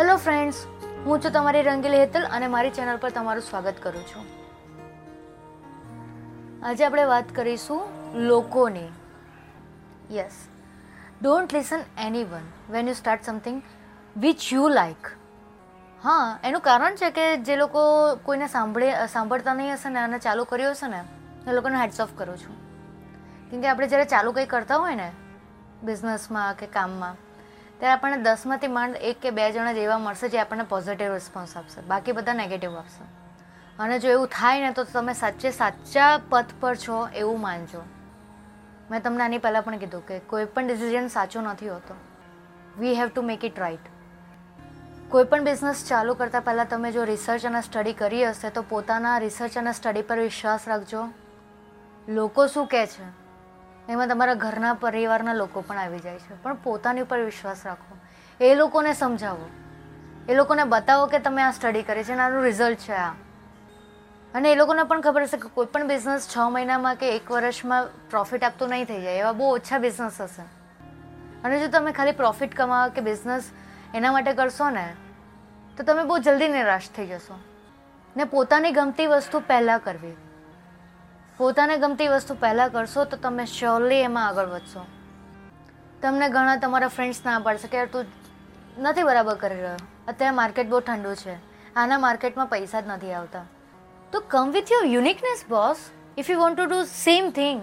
Friends હું છું તમારી રંગીલી હેતલ અને મારી ચેનલ પર તમારું સ્વાગત કરું છું. આજે આપણે વાત કરીશું લોકોની. Yes don't listen anyone when you start something which you like હા, એનું કારણ છે કે જે લોકો કોઈને સાંભળે, સાંભળતા નહીં હશે ને અને ચાલુ કર્યું હશે ને, એ લોકોને હેડ્સ ઓફ કરું છું. કેમ કે આપણે જ્યારે ચાલુ કંઈ કરતા હોય ને બિઝનેસમાં કે કામમાં ત્યારે આપણને દસમાંથી માંડ એક કે બે જણા જ એવા મળશે જે આપણને પોઝિટિવ રિસ્પોન્સ આપશે. બાકી બધા નેગેટિવ આપશે. અને જો એવું થાય ને તો તમે સાચે સાચા પથ પર છો એવું માનજો. મેં તમને આની પહેલાં પણ કીધું કે કોઈ પણ ડિસિઝન સાચો નથી હોતો. We have to make it right કોઈ પણ બિઝનેસ ચાલુ કરતાં પહેલાં તમે જો રિસર્ચ અને સ્ટડી કરી હશે તો પોતાના રિસર્ચ અને સ્ટડી પર વિશ્વાસ રાખજો. લોકો શું કહે છે? એમાં તમારા ઘરના પરિવારના લોકો પણ આવી જાય છે. પણ પોતાની ઉપર વિશ્વાસ રાખો. એ લોકોને સમજાવો. એ લોકોને બતાવો કે તમે આ સ્ટડી કરી છે અને આનું રિઝલ્ટ છે આ. અને એ લોકોને પણ ખબર હશે કે કોઈ પણ બિઝનેસ છ મહિનામાં કે એક વર્ષમાં પ્રોફિટ આપતો નહીં થઈ જાય. એવા બહુ ઓછા બિઝનેસ હશે. અને જો તમે ખાલી પ્રોફિટ કમાવો કે બિઝનેસ એના માટે કરશો ને, તો તમે બહુ જલ્દી નિરાશ થઈ જશો. ને પોતાની ગમતી વસ્તુ પહેલાં કરવી. પોતાને ગમતી વસ્તુ પહેલાં કરશો તો તમે શ્યોરલી એમાં આગળ વધશો. તમને ઘણા તમારા ફ્રેન્ડ્સ ના પાડશે કે તું નથી બરાબર કરી રહ્યો. અત્યારે માર્કેટ બહુ ઠંડુ છે. આના માર્કેટમાં પૈસા જ નથી આવતા. તો come with your uniqueness boss if you want to do same thing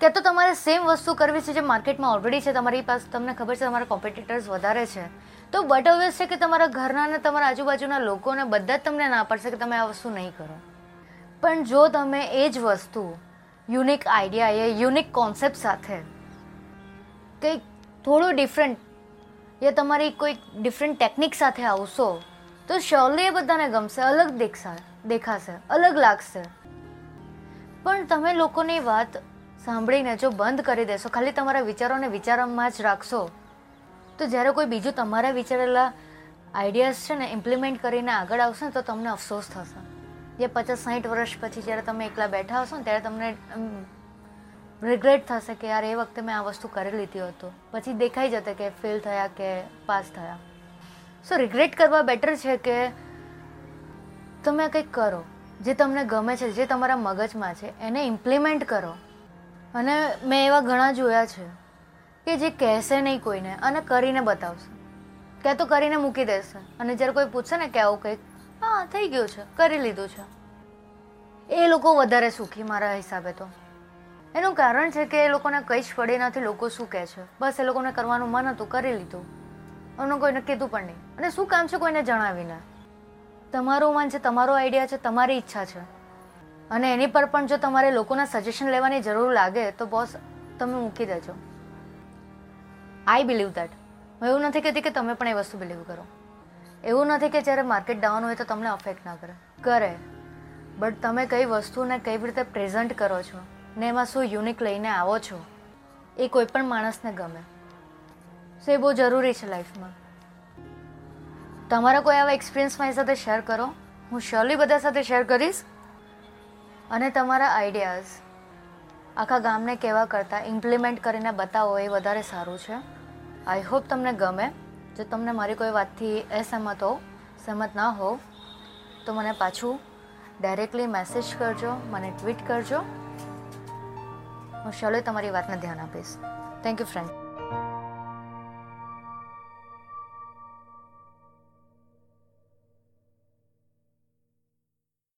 કે તો તમારે સેમ વસ્તુ કરવી છે જે માર્કેટમાં ઓલરેડી છે, તમારી પાસે તમને ખબર છે તમારા કોમ્પિટિટર્સ વધારે છે. તો બટ ઓબ્વિયસ છે કે તમારા ઘરના અને તમારા આજુબાજુના લોકોને બધા જ તમને ના પાડશે કે તમે આ વસ્તુ નહીં કરો. પણ જો તમે એ જ વસ્તુ યુનિક આઈડિયા એ યુનિક કોન્સેપ્ટ સાથે કંઈક થોડું ડિફરન્ટ યા તમારી કોઈક ડિફરન્ટ ટેકનિક સાથે આવશો, તો શ્યોરલી એ બધાને ગમશે, અલગ દેખશે, દેખાશે, અલગ લાગશે. પણ તમે લોકોની વાત સાંભળીને જો બંધ કરી દેશો, ખાલી તમારા વિચારોને વિચારોમાં જ રાખશો, તો જ્યારે કોઈ બીજું તમારા વિચારેલા આઈડિયાઝ છે ને ઇમ્પ્લિમેન્ટ કરીને આગળ આવશે ને તો તમને અફસોસ થશે. જે પચાસ સાઠ વર્ષ પછી જ્યારે તમે એકલા બેઠા હશો ને ત્યારે તમને રિગ્રેટ થશે કે યાર, એ વખતે મેં આ વસ્તુ કરી લીધી હતું. પછી દેખાઈ જશે કે ફેલ થયા કે પાસ થયા. સો રિગ્રેટ કરવા બેટર છે કે તમે કંઈક કરો. જે તમને ગમે છે, જે તમારા મગજમાં છે, એને ઇમ્પ્લિમેન્ટ કરો. અને મેં એવા ઘણા જોયા છે કે જે કહેશે નહીં કોઈને અને કરીને બતાવશે. કે તો કરીને મૂકી દેશે. અને જ્યારે કોઈ પૂછશે ને કે આવું કંઈક હા, થઈ ગયું છે. કરી લીધું છે. એ લોકો વધારે સુખી મારા હિસાબે તો. એનું કારણ છે કે એ લોકોને કંઈ જ પડે નથી, લોકો શું કહે છે? બસ એ લોકોને કરવાનું મન હતું, કરી લીધું. એમને કોઈને કીધું પણ નહીં. અને શું કામ છે કોઈને જણાવીને? તમારું મન છે, તમારો આઈડિયા છે, તમારી ઈચ્છા છે. અને એની પર પણ જો તમારે લોકોના સજેશન લેવાની જરૂર લાગે, તો બોસ તમે મૂકી દેજો. આઈ બિલીવ દેટ હું એવું નથી કહેતી કે તમે પણ એ વસ્તુ બિલીવ કરો. એવું નથી કે જ્યારે માર્કેટ ડાઉન હોય તો તમને અફેક્ટ ના કરે. કરે. બટ તમે કઈ વસ્તુને કેવી રીતે પ્રેઝન્ટ કરો છો ને એમાં શું યુનિક લઈને આવો છો, એ કોઈ પણ માણસને ગમે. સો એ બહુ જરૂરી છે લાઈફમાં તમારા કોઈ આવા એક્સપિરિયન્સ મારી સાથે શેર કરો. હું શ્યોરલી બધા સાથે શેર કરીશ. અને તમારા આઈડિયાઝ આખા ગામને કેવા કરતાં ઇમ્પ્લિમેન્ટ કરીને બતાવો એ વધારે સારું છે. આઈ હોપ તમને ગમે. જો તમને મારી કોઈ વાતથી અસહમત હો સહમત ન હો તો મને પાછું ડાયરેક્ટલી મેસેજ કરજો, મને ટ્વીટ કરજો. હું શ્યોરલી તમારી વાતને ધ્યાન આપીશ. Thank you friend